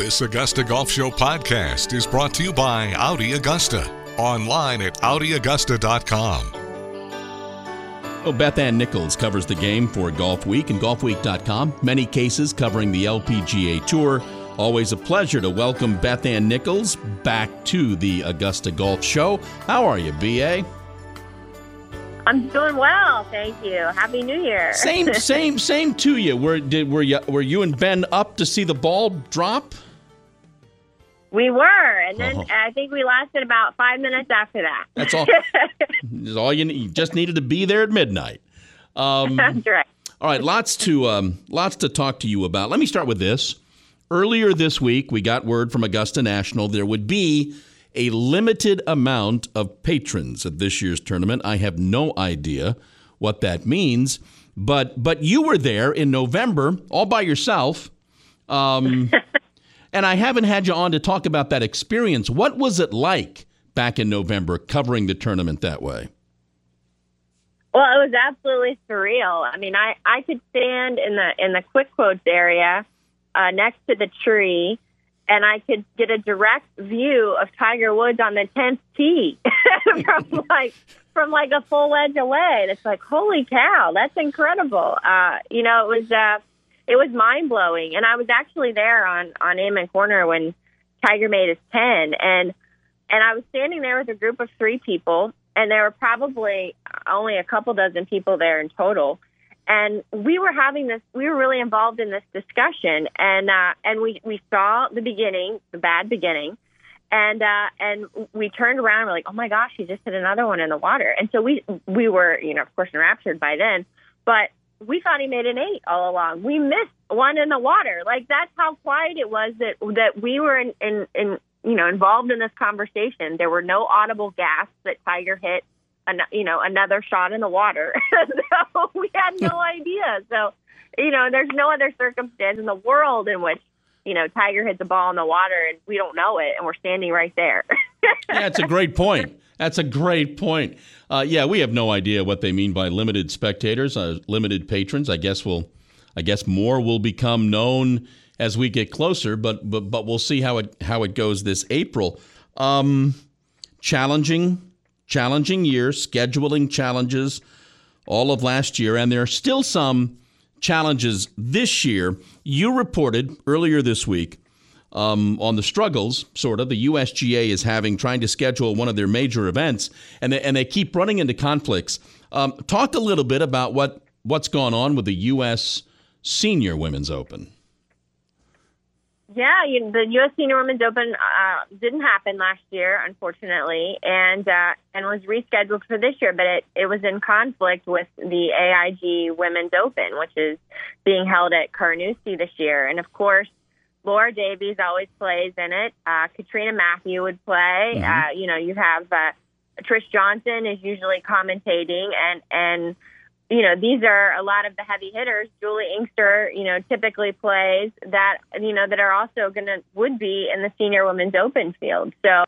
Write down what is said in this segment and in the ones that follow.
This Augusta Golf Show podcast is brought to you by Audi Augusta. Online at AudiAugusta.com. Well, oh, Beth Ann Nichols covers the game for Golfweek and GolfWeek.com. Many cases covering the LPGA Tour. Always a pleasure to welcome Beth Ann Nichols back to the Augusta Golf Show. How are you, BA? I'm doing well, thank you. Happy New Year. Same, same, same to you. Were did were you were you and Ben up to see the ball drop? We were, and then Oh. I think we lasted about five minutes after that. That's all. That's all you, need. you just needed to be there at midnight. Um, That's right. All right, lots to um, lots to talk to you about. Let me start with this. Earlier this week, we got word from Augusta National there would be a limited amount of patrons at this year's tournament. I have no idea what that means, but but you were there in November all by yourself. Um, and I haven't had you on to talk about that experience. What was it like back in November covering the tournament that way? Well, it was absolutely surreal. I mean, I I could stand in the in the quick quotes area uh, next to the tree, and I could get a direct view of Tiger Woods on the tenth tee from like from like a full wedge away. And it's like, holy cow, that's incredible. Uh, you know, it was uh, it was mind blowing, and I was actually there on on Amen Corner when Tiger made his ten, and and I was standing there with a group of three people, and there were probably only a couple dozen people there in total. And we were having this. We were really involved in this discussion, and uh, and we we saw the beginning, the bad beginning, and uh, and we turned around. and We're like, oh my gosh, he just hit another one in the water. And so we we were, you know, of course, enraptured by then. But we thought he made an eight all along. We missed one in the water. Like that's how quiet it was that that we were in in, in you know involved in this conversation. There were no audible gasps that Tiger hit. An, you know, another shot in the water. so we had no idea. So, you know, there's no other circumstance in the world in which, you know, Tiger hits the ball in the water and we don't know it and we're standing right there. yeah, that's a great point. That's a great point. Uh, yeah, we have no idea what they mean by limited spectators, uh, limited patrons. I guess we'll, I guess more will become known as we get closer. But but but we'll see how it how it goes this April. Um, challenging, challenging year, scheduling challenges all of last year, and there are still some challenges this year. You reported earlier this week um, on the struggles, sort of, the USGA is having trying to schedule one of their major events, and they, and they keep running into conflicts. Um, talk a little bit about what what's gone on with the U.S. Senior Women's Open. Yeah, you, the U.S. Senior Women's Open uh, didn't happen last year, unfortunately, and uh, and was rescheduled for this year. But it, it was in conflict with the AIG Women's Open, which is being held at Carnoustie this year. And of course, Laura Davies always plays in it. Uh, Catriona Matthew would play. Uh, you know, you have uh, Trish Johnson is usually commentating, and and you know, these are a lot of the heavy hitters. Juli Inkster, you know, typically plays that, you know, that are also going to, would be in the senior women's open field. So,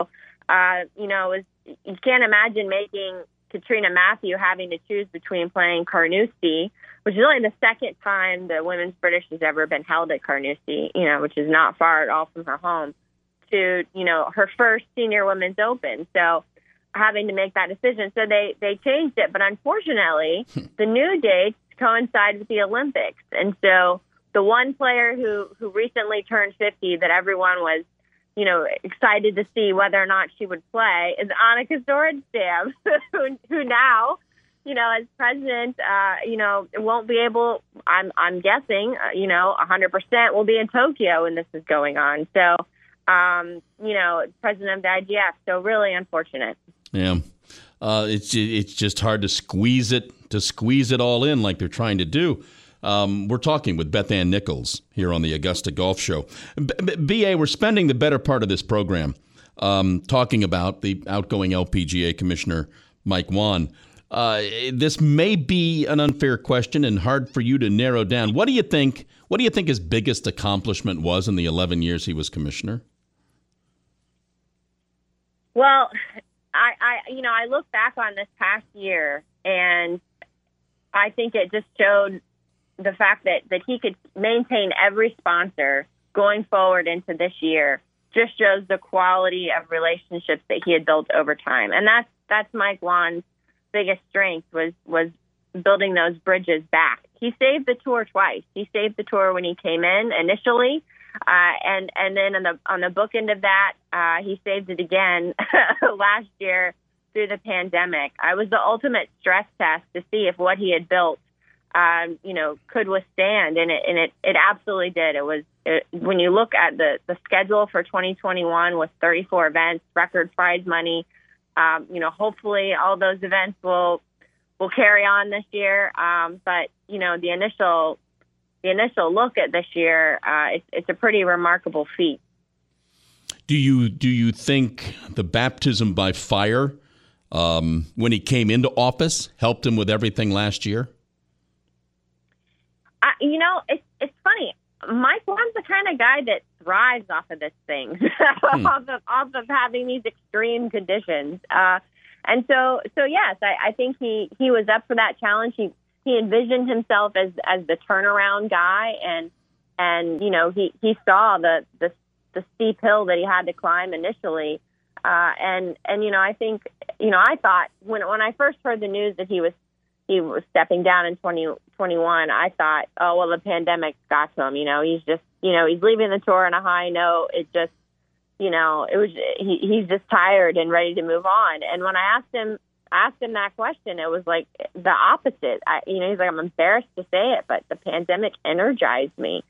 uh, you know, it was, you can't imagine making Catriona Matthew having to choose between playing Carnoustie, which is only the second time the women's British has ever been held at Carnoustie, you know, which is not far at all from her home, to, you know, her first senior women's open. So, having to make that decision. So they they changed it, but unfortunately, hmm. the new dates coincide with the Olympics, and so the one player who who recently turned 50 that everyone was you know excited to see whether or not she would play is Annika Sorenstam, who, who now you know as president uh you know won't be able i'm i'm guessing uh, you know 100% will be in Tokyo when this is going on. So um you know president of the IGF so really unfortunate. Yeah, uh, it's it's just hard to squeeze it to squeeze it all in like they're trying to do. Um, we're talking with Beth Ann Nichols here on the Augusta Golf Show. B- B- BA, we're spending the better part of this program um, talking about the outgoing LPGA commissioner, Mike Whan. Uh, this may be an unfair question and hard for you to narrow down. What do you think? What do you think his biggest accomplishment was in the 11 years he was commissioner? Well, I, I, you know, I look back on this past year, and I think it just showed the fact that that he could maintain every sponsor going forward into this year just shows the quality of relationships that he had built over time. And that's that's Mike Whan's biggest strength was was building those bridges back. He saved the tour twice. He saved the tour when he came in initially, uh, and and then on the on the book end of that, uh, he saved it again last year through the pandemic. I was the ultimate stress test to see if what he had built, um, you know, could withstand, and it and it it absolutely did. It was it, when you look at the the schedule for 2021 with 34 events, record prize money. Um, you know, hopefully all those events will will carry on this year. Um, but you know, the initial the initial look at this year, uh, it's, it's a pretty remarkable feat. Do you do you think the baptism by fire um, when he came into office helped him with everything last year? You know, it's it's funny. Mike Whan's the kind of guy that thrives off of this thing, hmm. off of off of having these extreme conditions. Uh, and so, so yes, I, I think he he was up for that challenge. He he envisioned himself as as the turnaround guy, and and you know he he saw the the the steep hill that he had to climb initially. Uh, and and you know I think you know I thought when when I first heard the news that he was he was stepping down in 2021, I thought, oh well, the pandemic got to him. You know, he's just you know he's leaving the tour on a high note. It just you know it was he, he's just tired and ready to move on. And when I asked him asked him that question, it was like the opposite. I, you know, he's like, I'm embarrassed to say it, but the pandemic energized me,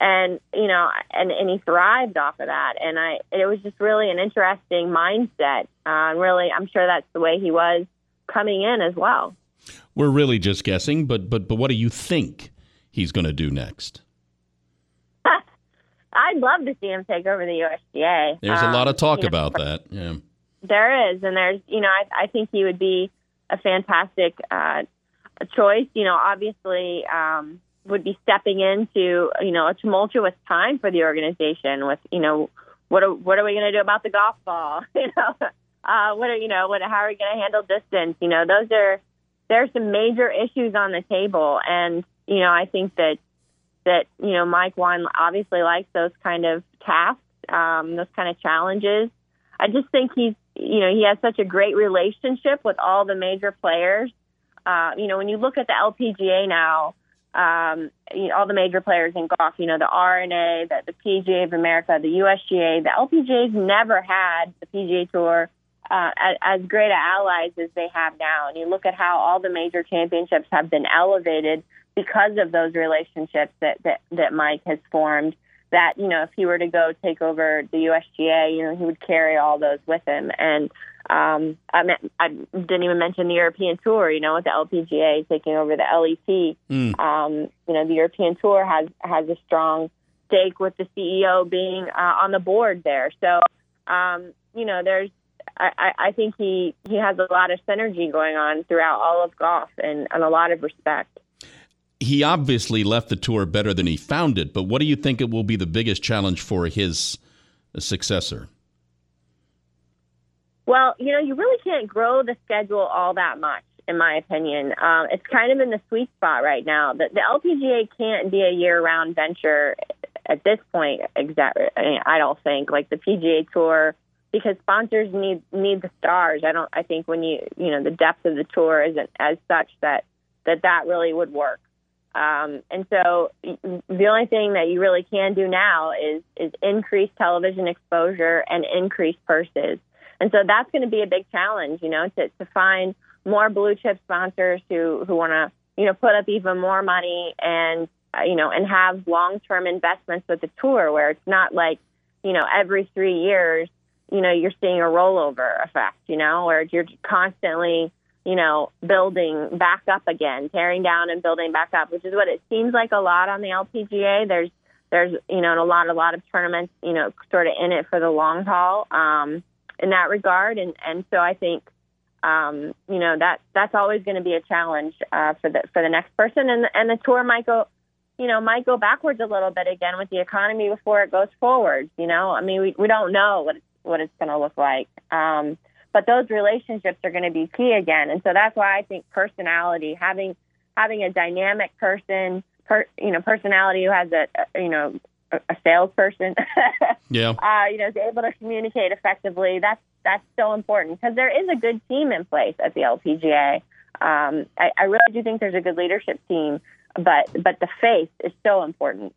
and you know, and and he thrived off of that. And I, it was just really an interesting mindset. Uh, really, I'm sure that's the way he was coming in as well. We're really just guessing, but but but what do you think he's going to do next? I'd love to see him take over the USGA. There's um, a lot of talk about know, that. Yeah. There is, and there's, you know, I, I think he would be a fantastic uh, choice. You know, obviously, um, would be stepping into, you know, a tumultuous time for the organization with, you know, what are, what are we going to do about the golf ball? you know, uh, what are, you know, what, how are we going to handle distance? You know, those are, there's some major issues on the table. And, you know, I think that, that, you know, Mike Whan obviously likes those kind of tasks, um, those kind of challenges. I just think he's you know, he has such a great relationship with all the major players. Uh, you know, when you look at the LPGA now, um, you know, all the major players in golf, you know, the R&A, the, the PGA of America, the USGA, the LPGA's never had the PGA Tour uh, as, great allies as they have now. And you look at how all the major championships have been elevated because of those relationships that, that, that Mike has formed that you know if he were to go take over the USGA, you know he would carry all those with him. And um, I, mean, I didn't even mention the European Tour. You know, with the LPGA taking over the LET, mm. um, you know the European Tour has has a strong stake with the CEO being uh, on the board there. So um, you know, there's I, I think he he has a lot of synergy going on throughout all of golf and, and a lot of respect he obviously left the tour better than he found it, but what do you think it will be the biggest challenge for his successor? Well, you know, you really can't grow the schedule all that much, in my opinion. Um, it's kind of in the sweet spot right now. The, the LPGA can't be a year-round venture at this point. Exactly, I don't think like the PGA Tour because sponsors need need the stars. I don't. I think when you you know the depth of the tour isn't as such that that that really would work. Um, and so the only thing that you really can do now is is increase television exposure and increase purses. And so that's going to be a big challenge, you know, to, to find more blue chip sponsors who, who want to, you know, put up even more money and, uh, you know, and have long term investments with the tour where it's not like, you know, every three years, you know, you're seeing a rollover effect, you know, where you're constantly you know, building back up again, tearing down and building back up, which is what it seems like a lot on the LPGA. There's there's you know a lot a lot of tournaments you know sort of in it for the long haul um, in that regard, and and so I think um, you know that that's always going to be a challenge uh, for the for the next person, and and the tour might go you know might go backwards a little bit again with the economy before it goes forward. You know, I mean we we don't know what it's, what it's going to look like. Um, but those relationships are going to be key again. And so that's why I think personality, having having a dynamic person, per, you know, personality who has a, you know, a salesperson. yeah. Uh, you know, is able to communicate effectively. That's that's so important because there is a good team in place at the LPGA. Um, I, I really do think there's a good leadership team, but but the face is so important.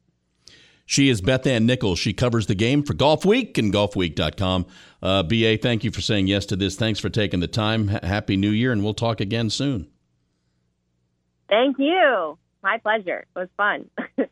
She is Beth Ann Nichols. She covers the game for Golfweek and golfweek.com. Uh, BA, thank you for saying yes to this. Thanks for taking the time. H- Happy New Year, and we'll talk again soon. Thank you. My pleasure. It was fun.